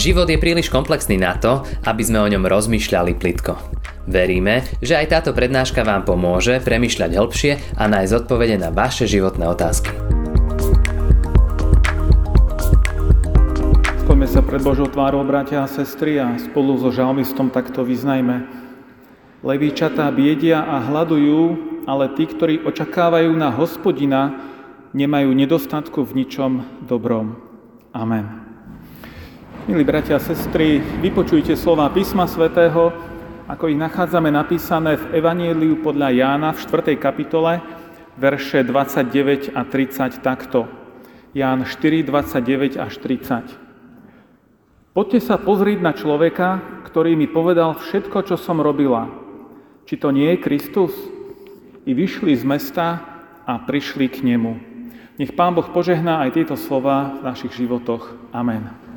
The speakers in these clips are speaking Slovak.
Život je príliš komplexný na to, aby sme o ňom rozmýšľali plitko. Veríme, že aj táto prednáška vám pomôže premyšľať hĺbšie a nájsť odpovede na vaše životné otázky. Skloňme sa pred Božou tvárou, bratia a sestry, a spolu so žalmistom takto vyznajme. Levíčatá biedia a hľadujú, ale tí, ktorí očakávajú na hospodina, nemajú nedostatku v ničom dobrom. Amen. Milí bratia a sestry, vypočujte slova písma svätého, ako ich nachádzame napísané v Evanieliu podľa Jána v 4. kapitole, verše 29 a 30 takto. Ján 4, 29 až 30. Poďte sa pozrieť na človeka, ktorý mi povedal všetko, čo som robila. Či to nie je Kristus? I vyšli z mesta a prišli k nemu. Nech Pán Boh požehná aj tieto slova v našich životoch. Amen.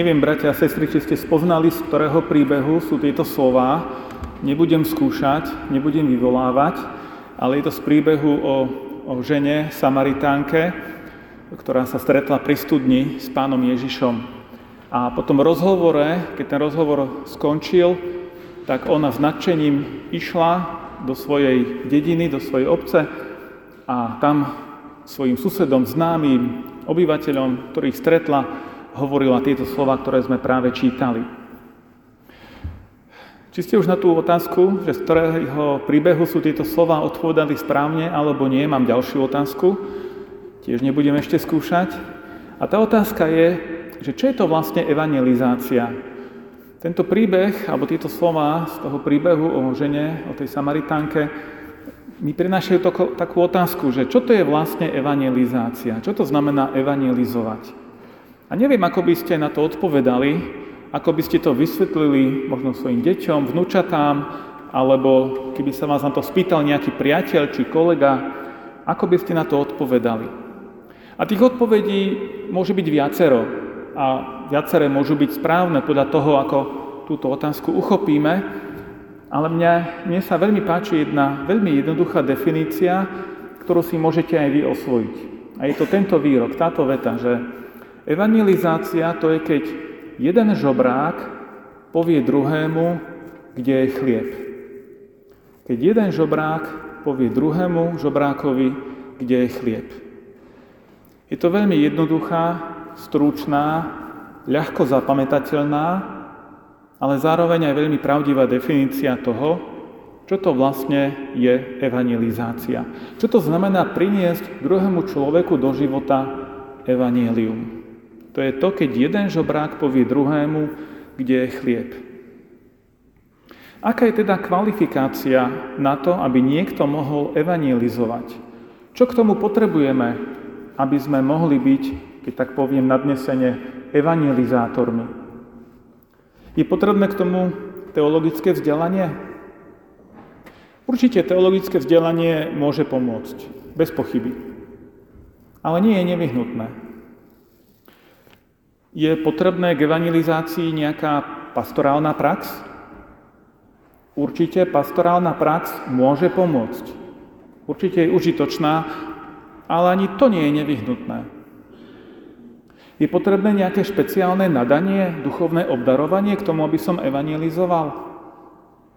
Neviem, bratia a sestry, či ste spoznali, z ktorého príbehu sú tieto slova. Nebudem skúšať, nebudem vyvolávať, ale je to z príbehu o, o žene Samaritánke, ktorá sa stretla pri studni s pánom Ježišom. A po tom rozhovore, keď ten rozhovor skončil, tak ona s nadšením išla do svojej dediny, do svojej obce a tam svojim susedom, známym obyvateľom, ktorých stretla, hovorila tieto slova, ktoré sme práve čítali. Či ste už na tú otázku, že z ktorého príbehu sú tieto slova odpovedali správne alebo nie, mám ďalšiu otázku. Tiež nebudem ešte skúšať. A tá otázka je, že čo je to vlastne evangelizácia? Tento príbeh, alebo tieto slova z toho príbehu o žene, o tej Samaritánke, mi prinášajú takú otázku, že čo to je vlastne evangelizácia? Čo to znamená evangelizovať? A neviem, ako by ste na to odpovedali, ako by ste to vysvetlili možno svojim deťom, vnúčatám, alebo keby sa vás na to spýtal nejaký priateľ či kolega, ako by ste na to odpovedali. A tých odpovedí môže byť viacero a viaceré môžu byť správne podľa toho, ako túto otázku uchopíme, ale mňa, mne sa veľmi páči jedna veľmi jednoduchá definícia, ktorú si môžete aj vy osvojiť. A je to tento výrok, táto veta, že Evangelizácia to je, keď jeden žobrák povie druhému, kde je chlieb. Keď jeden žobrák povie druhému žobrákovi, kde je chlieb. Je to veľmi jednoduchá, stručná, ľahko zapamätateľná, ale zároveň aj veľmi pravdivá definícia toho, čo to vlastne je evangelizácia. Čo to znamená priniesť druhému človeku do života evangelium. To je to, keď jeden žobrák povie druhému, kde je chlieb. Aká je teda kvalifikácia na to, aby niekto mohol evangelizovať? Čo k tomu potrebujeme, aby sme mohli byť, keď tak poviem nadnesene, evangelizátormi? Je potrebné k tomu teologické vzdelanie? Určite teologické vzdelanie môže pomôcť, bez pochyby. Ale nie je nevyhnutné. Je potrebné k evangelizácii nejaká pastorálna prax? Určite pastorálna prax môže pomôcť. Určite je užitočná, ale ani to nie je nevyhnutné. Je potrebné nejaké špeciálne nadanie, duchovné obdarovanie k tomu, aby som evangelizoval?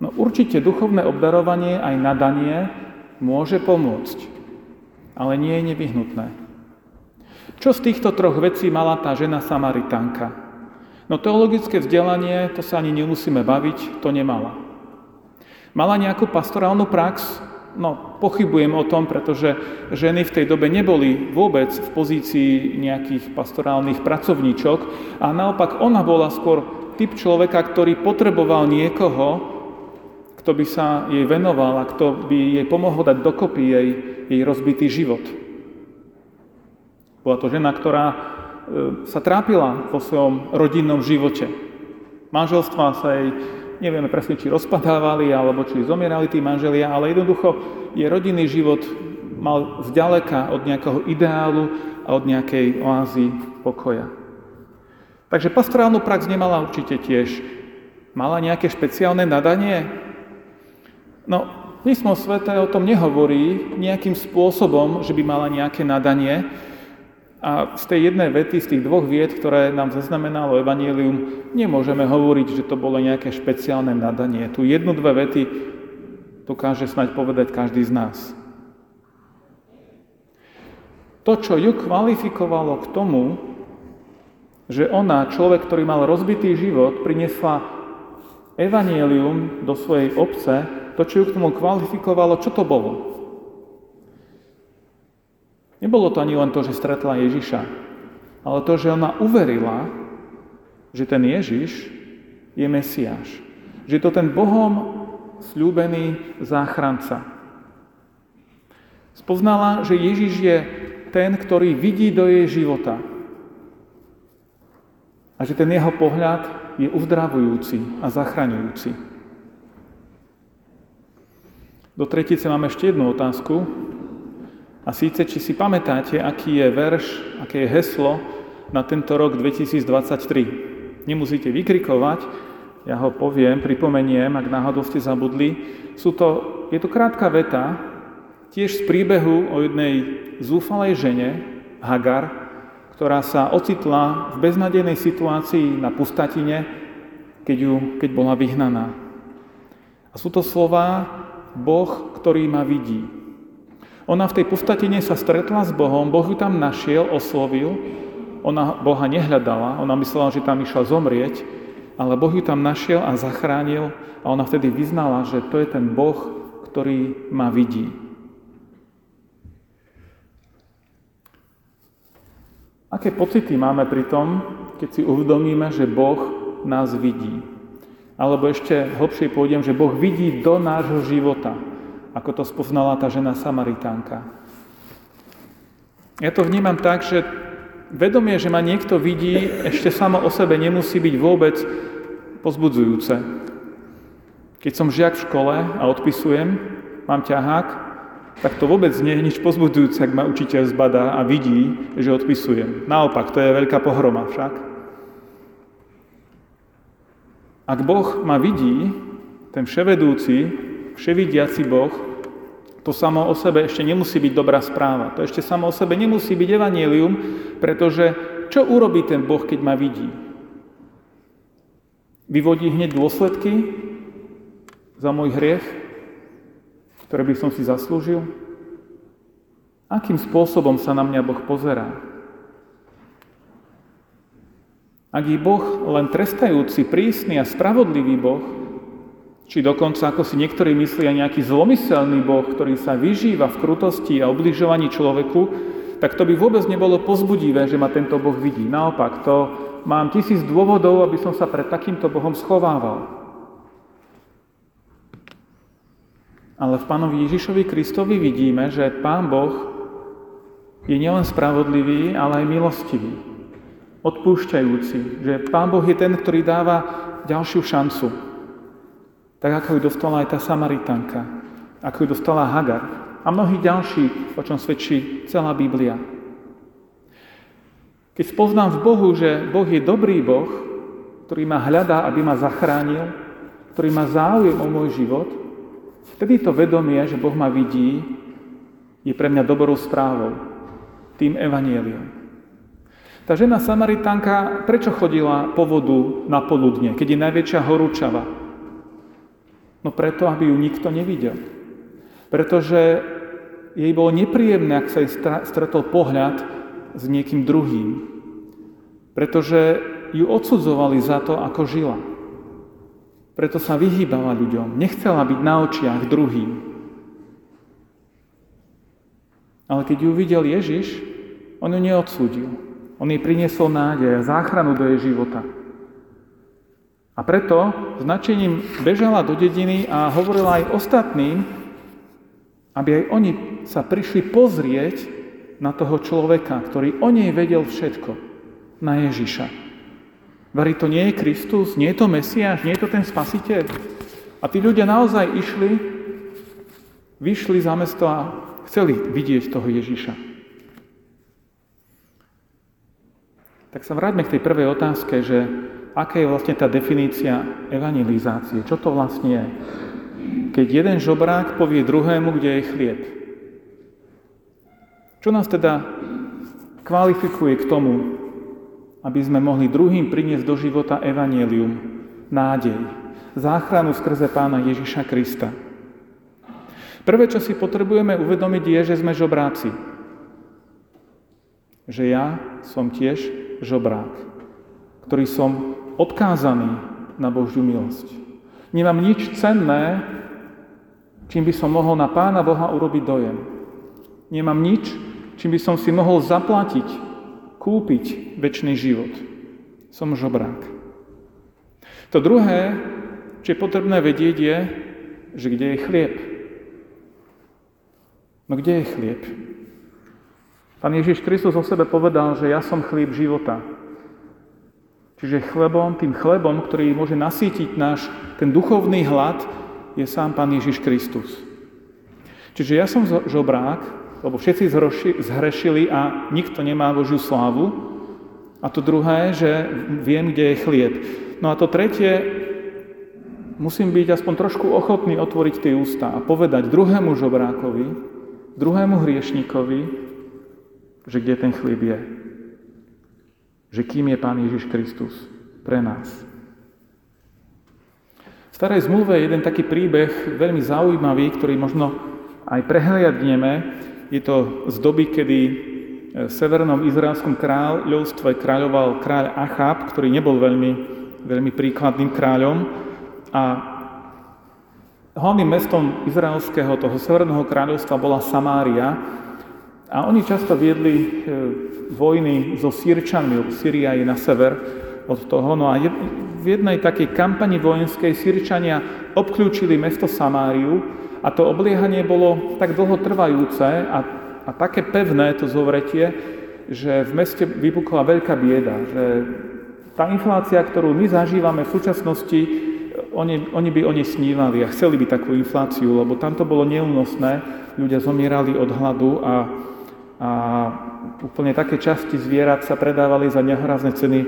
No určite duchovné obdarovanie aj nadanie môže pomôcť, ale nie je nevyhnutné. Čo z týchto troch vecí mala tá žena Samaritánka? No teologické vzdelanie, to sa ani nemusíme baviť, to nemala. Mala nejakú pastorálnu prax? No, pochybujem o tom, pretože ženy v tej dobe neboli vôbec v pozícii nejakých pastorálnych pracovníčok a naopak ona bola skôr typ človeka, ktorý potreboval niekoho, kto by sa jej venoval a kto by jej pomohol dať dokopy jej, jej rozbitý život. Bola to žena, ktorá e, sa trápila vo svojom rodinnom živote. Manželstva sa jej, nevieme presne, či rozpadávali, alebo či zomierali tí manželia, ale jednoducho jej rodinný život mal zďaleka od nejakého ideálu a od nejakej oázy pokoja. Takže pastorálnu prax nemala určite tiež. Mala nejaké špeciálne nadanie? No, Písmo Sveté o tom nehovorí nejakým spôsobom, že by mala nejaké nadanie. A z tej jednej vety, z tých dvoch vied, ktoré nám zaznamenalo Evangelium, nemôžeme hovoriť, že to bolo nejaké špeciálne nadanie. Tu jednu, dve vety dokáže snať povedať každý z nás. To, čo ju kvalifikovalo k tomu, že ona, človek, ktorý mal rozbitý život, priniesla evanielium do svojej obce, to, čo ju k tomu kvalifikovalo, čo to bolo? Nebolo to ani len to, že stretla Ježiša, ale to, že ona uverila, že ten Ježiš je Mesiáš. Že je to ten Bohom slúbený záchranca. Spoznala, že Ježiš je ten, ktorý vidí do jej života. A že ten jeho pohľad je uzdravujúci a zachraňujúci. Do tretice mám ešte jednu otázku. A síce, či si pamätáte, aký je verš, aké je heslo na tento rok 2023. Nemusíte vykrikovať, ja ho poviem, pripomeniem, ak náhodou ste zabudli. Sú to, je to krátka veta, tiež z príbehu o jednej zúfalej žene, Hagar, ktorá sa ocitla v beznadejnej situácii na pustatine, keď, ju, keď bola vyhnaná. A sú to slova, Boh, ktorý ma vidí. Ona v tej pustatine sa stretla s Bohom, Boh ju tam našiel, oslovil, ona Boha nehľadala, ona myslela, že tam išla zomrieť, ale Boh ju tam našiel a zachránil a ona vtedy vyznala, že to je ten Boh, ktorý ma vidí. Aké pocity máme pri tom, keď si uvedomíme, že Boh nás vidí? Alebo ešte hlbšie pôjdem, že Boh vidí do nášho života, ako to spoznala tá žena Samaritánka. Ja to vnímam tak, že vedomie, že ma niekto vidí, ešte samo o sebe nemusí byť vôbec pozbudzujúce. Keď som žiak v škole a odpisujem, mám ťahák, tak to vôbec nie je nič pozbudzujúce, ak ma učiteľ zbadá a vidí, že odpisujem. Naopak, to je veľká pohroma však. Ak Boh ma vidí, ten vševedúci, vševidiaci Boh, to samo o sebe ešte nemusí byť dobrá správa. To ešte samo o sebe nemusí byť evanílium, pretože čo urobí ten Boh, keď ma vidí? Vyvodí hneď dôsledky za môj hriech, ktoré by som si zaslúžil? Akým spôsobom sa na mňa Boh pozerá? Ak je Boh len trestajúci, prísny a spravodlivý Boh, či dokonca, ako si niektorí myslia, nejaký zlomyselný Boh, ktorý sa vyžíva v krutosti a obližovaní človeku, tak to by vôbec nebolo pozbudivé, že ma tento Boh vidí. Naopak, to mám tisíc dôvodov, aby som sa pred takýmto Bohom schovával. Ale v Pánovi Ježišovi Kristovi vidíme, že Pán Boh je nielen spravodlivý, ale aj milostivý odpúšťajúci, že Pán Boh je ten, ktorý dáva ďalšiu šancu. Tak ako ju dostala aj tá Samaritanka, ako ju dostala Hagar a mnohí ďalší, o čom svedčí celá Biblia. Keď spoznám v Bohu, že Boh je dobrý Boh, ktorý ma hľadá, aby ma zachránil, ktorý má záujem o môj život, vtedy to vedomie, že Boh ma vidí, je pre mňa dobrou správou, tým evanieliom. Tá žena Samaritánka prečo chodila po vodu na poludne, keď je najväčšia horúčava? No preto, aby ju nikto nevidel. Pretože jej bolo nepríjemné, ak sa jej stretol pohľad s niekým druhým. Pretože ju odsudzovali za to, ako žila. Preto sa vyhýbala ľuďom. Nechcela byť na očiach druhým. Ale keď ju videl Ježiš, on ju neodsúdil. On jej priniesol nádej a záchranu do jej života. A preto značením bežala do dediny a hovorila aj ostatným, aby aj oni sa prišli pozrieť na toho človeka, ktorý o nej vedel všetko, na Ježiša. Veri, to nie je Kristus, nie je to Mesiáš, nie je to ten Spasiteľ. A tí ľudia naozaj išli, vyšli za mesto a chceli vidieť toho Ježiša. Tak sa vráťme k tej prvej otázke, že aká je vlastne tá definícia evangelizácie, čo to vlastne je. keď jeden žobrák povie druhému, kde je chlieb? Čo nás teda kvalifikuje k tomu, aby sme mohli druhým priniesť do života evanielium, nádej, záchranu skrze pána Ježiša Krista? Prvé, čo si potrebujeme uvedomiť, je, že sme žobráci. Že ja som tiež žobrák, ktorý som odkázaný na Božiu milosť. Nemám nič cenné, čím by som mohol na Pána Boha urobiť dojem. Nemám nič, čím by som si mohol zaplatiť, kúpiť väčší život. Som žobrák. To druhé, čo je potrebné vedieť, je, že kde je chlieb. No kde je chlieb? Pán Ježiš Kristus o sebe povedal, že ja som chlieb života. Čiže chlebom, tým chlebom, ktorý môže nasítiť náš ten duchovný hlad, je sám Pán Ježiš Kristus. Čiže ja som žobrák, lebo všetci zhrešili a nikto nemá Božiu slávu. A to druhé, že viem, kde je chlieb. No a to tretie, musím byť aspoň trošku ochotný otvoriť tie ústa a povedať druhému žobrákovi, druhému hriešníkovi, že kde ten chlieb je že kým je Pán Ježiš Kristus pre nás. V starej zmluve je jeden taký príbeh veľmi zaujímavý, ktorý možno aj prehliadneme. Je to z doby, kedy v severnom izraelskom kráľovstve kráľoval kráľ Achab, ktorý nebol veľmi, veľmi príkladným kráľom. A hlavným mestom izraelského, toho severného kráľovstva bola Samária. A oni často viedli e, vojny so Sýrčanmi, Syria je na sever od toho. No a v jednej takej kampani vojenskej Sýrčania obklúčili mesto Samáriu a to obliehanie bolo tak dlho trvajúce a, a také pevné to zovretie, že v meste vypukla veľká bieda, že tá inflácia, ktorú my zažívame v súčasnosti, oni, oni by o nej snívali a chceli by takú infláciu, lebo tam to bolo neúnosné, ľudia zomierali od hladu a a úplne také časti zvierat sa predávali za nehrazné ceny,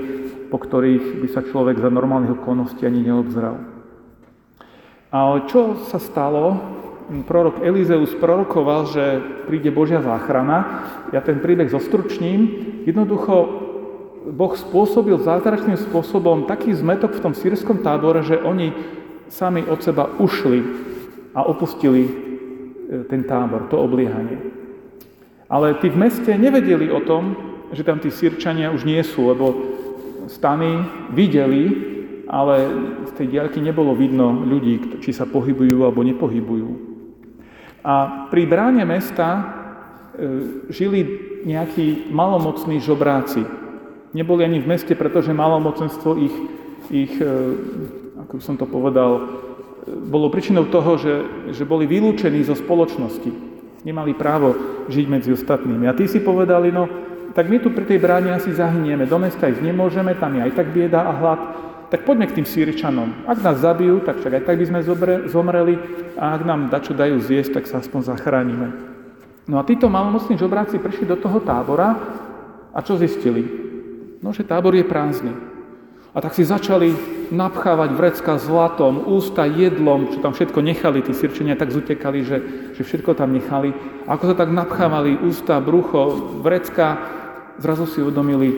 po ktorých by sa človek za normálnych okolností ani neobzral. Ale čo sa stalo? Prorok Elizeus prorokoval, že príde Božia záchrana. Ja ten príbeh zostručním. Jednoducho Boh spôsobil zázračným spôsobom taký zmetok v tom sírskom tábore, že oni sami od seba ušli a opustili e, ten tábor, to obliehanie. Ale tí v meste nevedeli o tom, že tam tí sírčania už nie sú, lebo stany videli, ale z tej diaľky nebolo vidno ľudí, či sa pohybujú alebo nepohybujú. A pri bráne mesta e, žili nejakí malomocní žobráci. Neboli ani v meste, pretože malomocenstvo ich, ich e, ako som to povedal, e, bolo príčinou toho, že, že boli vylúčení zo spoločnosti. Nemali právo žiť medzi ostatnými. A tí si povedali, no tak my tu pri tej bráne asi zahynieme, do mesta ísť nemôžeme, tam je aj tak bieda a hlad, tak poďme k tým Sýričanom. Ak nás zabijú, tak však aj tak by sme zomreli a ak nám dačo dajú zjesť, tak sa aspoň zachránime. No a títo malomocní žobráci prišli do toho tábora a čo zistili? No, že tábor je prázdny. A tak si začali napchávať vrecka zlatom, ústa jedlom, čo tam všetko nechali, tí sirčenia tak zutekali, že, že všetko tam nechali. A ako sa tak napchávali ústa, brucho, vrecka, zrazu si uvedomili,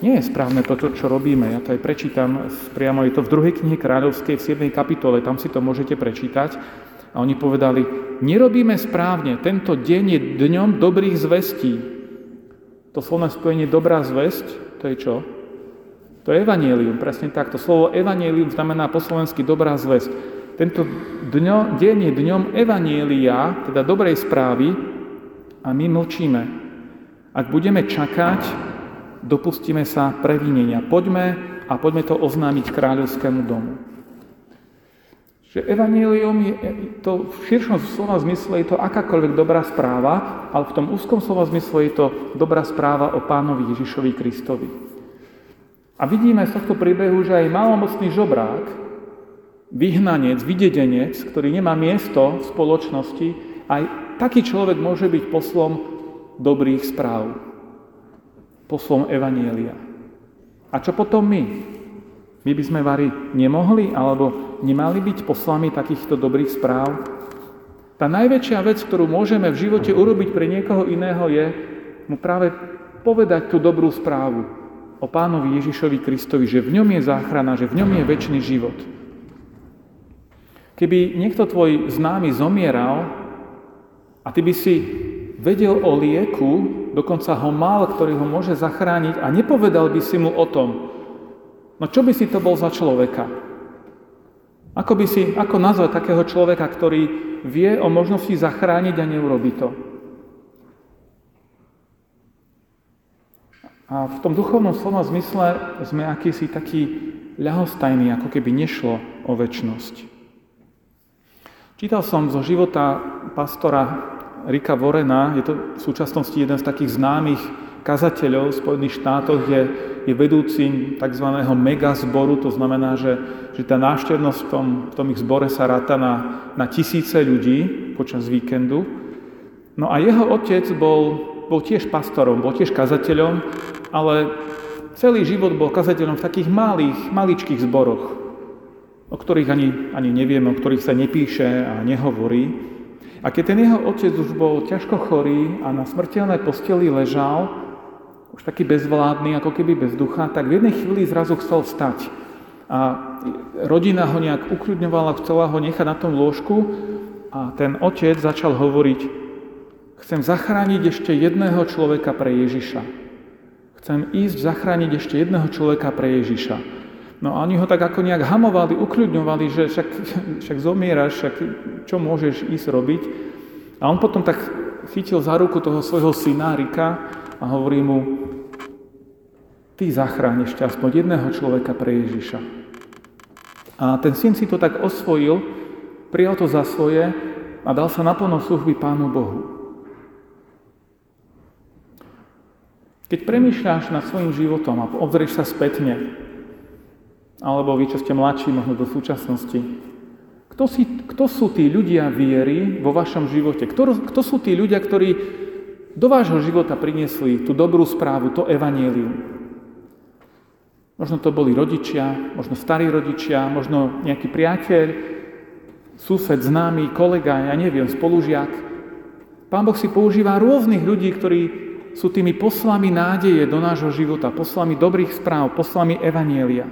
nie je správne to, čo, robíme. Ja to aj prečítam, priamo je to v druhej knihe kráľovskej v 7. kapitole, tam si to môžete prečítať. A oni povedali, nerobíme správne, tento deň je dňom dobrých zvestí. To slovné spojenie dobrá zväzť, to je čo? To je evanielium, presne tak. To slovo evanielium znamená po slovensky dobrá zväzť. Tento dňo, deň je dňom evanielia, teda dobrej správy, a my mlčíme. Ak budeme čakať, dopustíme sa previnenia. Poďme a poďme to oznámiť kráľovskému domu. Že evanielium je to v širšom slova zmysle je to akákoľvek dobrá správa, ale v tom úzkom slova zmysle je to dobrá správa o pánovi Ježišovi Kristovi. A vidíme z tohto príbehu, že aj malomocný žobrák, vyhnanec, vydedenec, ktorý nemá miesto v spoločnosti, aj taký človek môže byť poslom dobrých správ, poslom Evanielia. A čo potom my? My by sme vari nemohli, alebo nemali byť poslami takýchto dobrých správ? Tá najväčšia vec, ktorú môžeme v živote urobiť pre niekoho iného, je mu práve povedať tú dobrú správu o pánovi Ježišovi Kristovi, že v ňom je záchrana, že v ňom je väčší život. Keby niekto tvoj známy zomieral a ty by si vedel o lieku, dokonca ho mal, ktorý ho môže zachrániť a nepovedal by si mu o tom, no čo by si to bol za človeka? Ako by si, ako nazvať takého človeka, ktorý vie o možnosti zachrániť a neurobi to. A v tom duchovnom slova zmysle sme akýsi takí ľahostajní, ako keby nešlo o väčnosť. Čítal som zo života pastora Rika Vorena, je to v súčasnosti jeden z takých známych kazateľov v Spojených štátoch, kde je vedúcim tzv. megazboru, to znamená, že, že tá návštevnosť v tom, v tom ich zbore sa ráta na, na tisíce ľudí počas víkendu. No a jeho otec bol, bol tiež pastorom, bol tiež kazateľom, ale celý život bol kazateľom v takých malých, maličkých zboroch, o ktorých ani, ani nevieme, o ktorých sa nepíše a nehovorí. A keď ten jeho otec už bol ťažko chorý a na smrteľnej posteli ležal, už taký bezvládny, ako keby bez ducha, tak v jednej chvíli zrazu chcel vstať. A rodina ho nejak ukľudňovala, chcela ho nechať na tom lôžku a ten otec začal hovoriť, chcem zachrániť ešte jedného človeka pre Ježiša. Chcem ísť zachrániť ešte jedného človeka pre Ježiša. No a oni ho tak ako nejak hamovali, ukľudňovali, že však, však zomieraš, však čo môžeš ísť robiť. A on potom tak chytil za ruku toho svojho syna Rika a hovorí mu, ty zachráň ešte aspoň jedného človeka pre Ježiša. A ten syn si to tak osvojil, prijal to za svoje a dal sa naplno služby Pánu Bohu. Keď premýšľaš nad svojim životom a obzrieš sa spätne, alebo vy, čo ste mladší, možno do súčasnosti, kto, si, kto sú tí ľudia viery vo vašom živote? Kto, kto sú tí ľudia, ktorí do vášho života priniesli tú dobrú správu, to evanielium. Možno to boli rodičia, možno starí rodičia, možno nejaký priateľ, sused, známy, kolega, ja neviem, spolužiak. Pán Boh si používa rôznych ľudí, ktorí sú tými poslami nádeje do nášho života, poslami dobrých správ, poslami evanielia.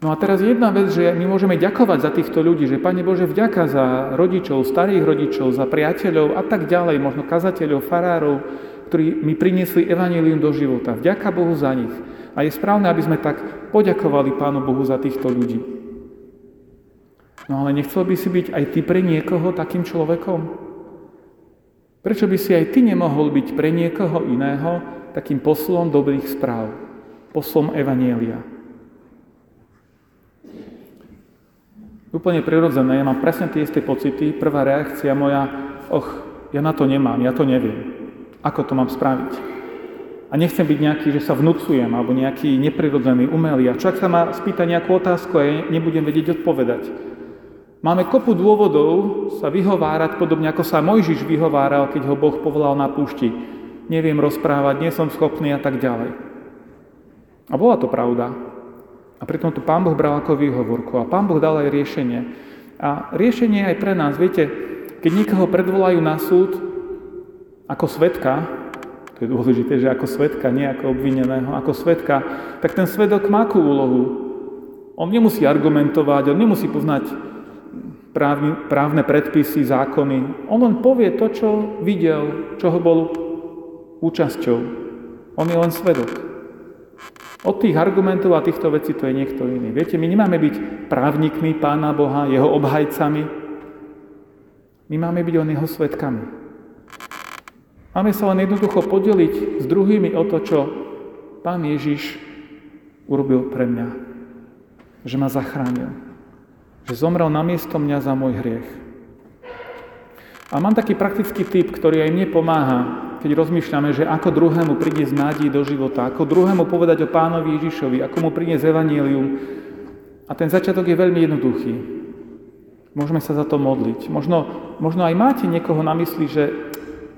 No a teraz jedna vec, že my môžeme ďakovať za týchto ľudí, že Pane Bože, vďaka za rodičov, starých rodičov, za priateľov a tak ďalej, možno kazateľov, farárov, ktorí mi priniesli evanílium do života. Vďaka Bohu za nich. A je správne, aby sme tak poďakovali Pánu Bohu za týchto ľudí. No ale nechcel by si byť aj ty pre niekoho takým človekom? Prečo by si aj ty nemohol byť pre niekoho iného takým poslom dobrých správ, poslom Evanielia? Úplne prirodzené, ja mám presne tie isté pocity. Prvá reakcia moja, och, ja na to nemám, ja to neviem. Ako to mám spraviť? A nechcem byť nejaký, že sa vnúcujem, alebo nejaký neprirodzený, umelý. A človek sa ma spýta nejakú otázku a ja nebudem vedieť odpovedať. Máme kopu dôvodov sa vyhovárať, podobne ako sa Mojžiš vyhováral, keď ho Boh povolal na púšti. Neviem rozprávať, nie som schopný a tak ďalej. A bola to pravda. A pritom to Pán Boh bral ako výhovorku. A Pán Boh dal aj riešenie. A riešenie aj pre nás. Viete, keď niekoho predvolajú na súd ako svetka, to je dôležité, že ako svetka, nie ako obvineného, ako svetka, tak ten svedok má akú úlohu? On nemusí argumentovať, on nemusí poznať právne, právne predpisy, zákony. On len povie to, čo videl, čo ho bol účasťou. On je len svedok. Od tých argumentov a týchto vecí to je niekto iný. Viete, my nemáme byť právnikmi Pána Boha, jeho obhajcami. My máme byť on jeho svetkami. Máme sa len jednoducho podeliť s druhými o to, čo Pán Ježiš urobil pre mňa. Že ma zachránil. Že zomrel na miesto mňa za môj hriech. A mám taký praktický typ, ktorý aj mne pomáha keď rozmýšľame, že ako druhému priniesť nádej do života, ako druhému povedať o pánovi Ježišovi, ako mu priniesť evanílium. A ten začiatok je veľmi jednoduchý. Môžeme sa za to modliť. Možno, možno aj máte niekoho na mysli, že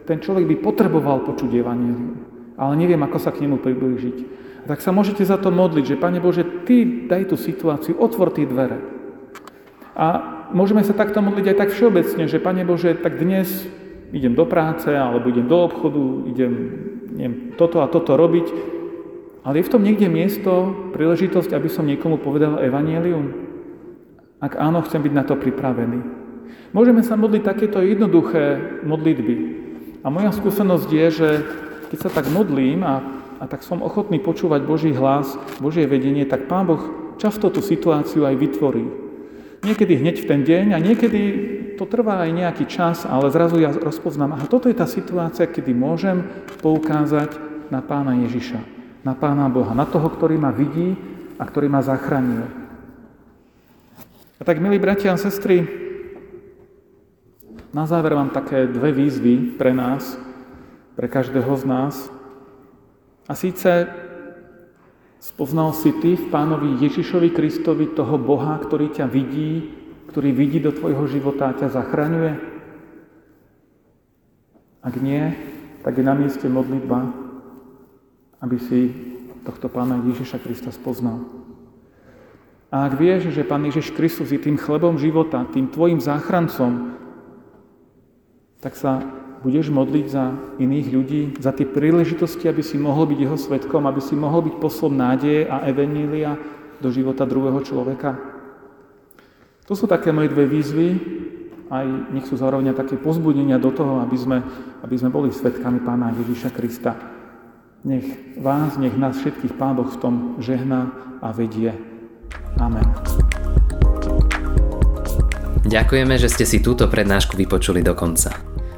ten človek by potreboval počuť evanílium, ale neviem, ako sa k nemu priblížiť. A Tak sa môžete za to modliť, že Pane Bože, Ty daj tú situáciu, otvor tie dvere. A môžeme sa takto modliť aj tak všeobecne, že Pane Bože, tak dnes idem do práce, alebo idem do obchodu, idem neviem, toto a toto robiť, ale je v tom niekde miesto, príležitosť, aby som niekomu povedal evanielium? Ak áno, chcem byť na to pripravený. Môžeme sa modliť takéto jednoduché modlitby. A moja skúsenosť je, že keď sa tak modlím a, a tak som ochotný počúvať Boží hlas, Božie vedenie, tak Pán Boh často tú situáciu aj vytvorí. Niekedy hneď v ten deň a niekedy to trvá aj nejaký čas, ale zrazu ja rozpoznám, aha, toto je tá situácia, kedy môžem poukázať na Pána Ježiša, na Pána Boha, na toho, ktorý ma vidí a ktorý ma zachraňuje. A tak, milí bratia a sestry, na záver mám také dve výzvy pre nás, pre každého z nás. A síce spoznal si ty v pánovi Ježišovi Kristovi toho Boha, ktorý ťa vidí ktorý vidí do tvojho života a ťa zachraňuje? Ak nie, tak je na mieste modlitba, aby si tohto Pána Ježiša Krista spoznal. A ak vieš, že Pán Ježiš Kristus je tým chlebom života, tým tvojim záchrancom, tak sa budeš modliť za iných ľudí, za tie príležitosti, aby si mohol byť jeho svetkom, aby si mohol byť poslom nádeje a evenília do života druhého človeka. To sú také moje dve výzvy, aj nech sú zároveň také pozbudenia do toho, aby sme, aby sme boli svetkami Pána Ježiša Krista. Nech vás, nech nás všetkých Pán Boh v tom žehná a vedie. Amen. Ďakujeme, že ste si túto prednášku vypočuli do konca.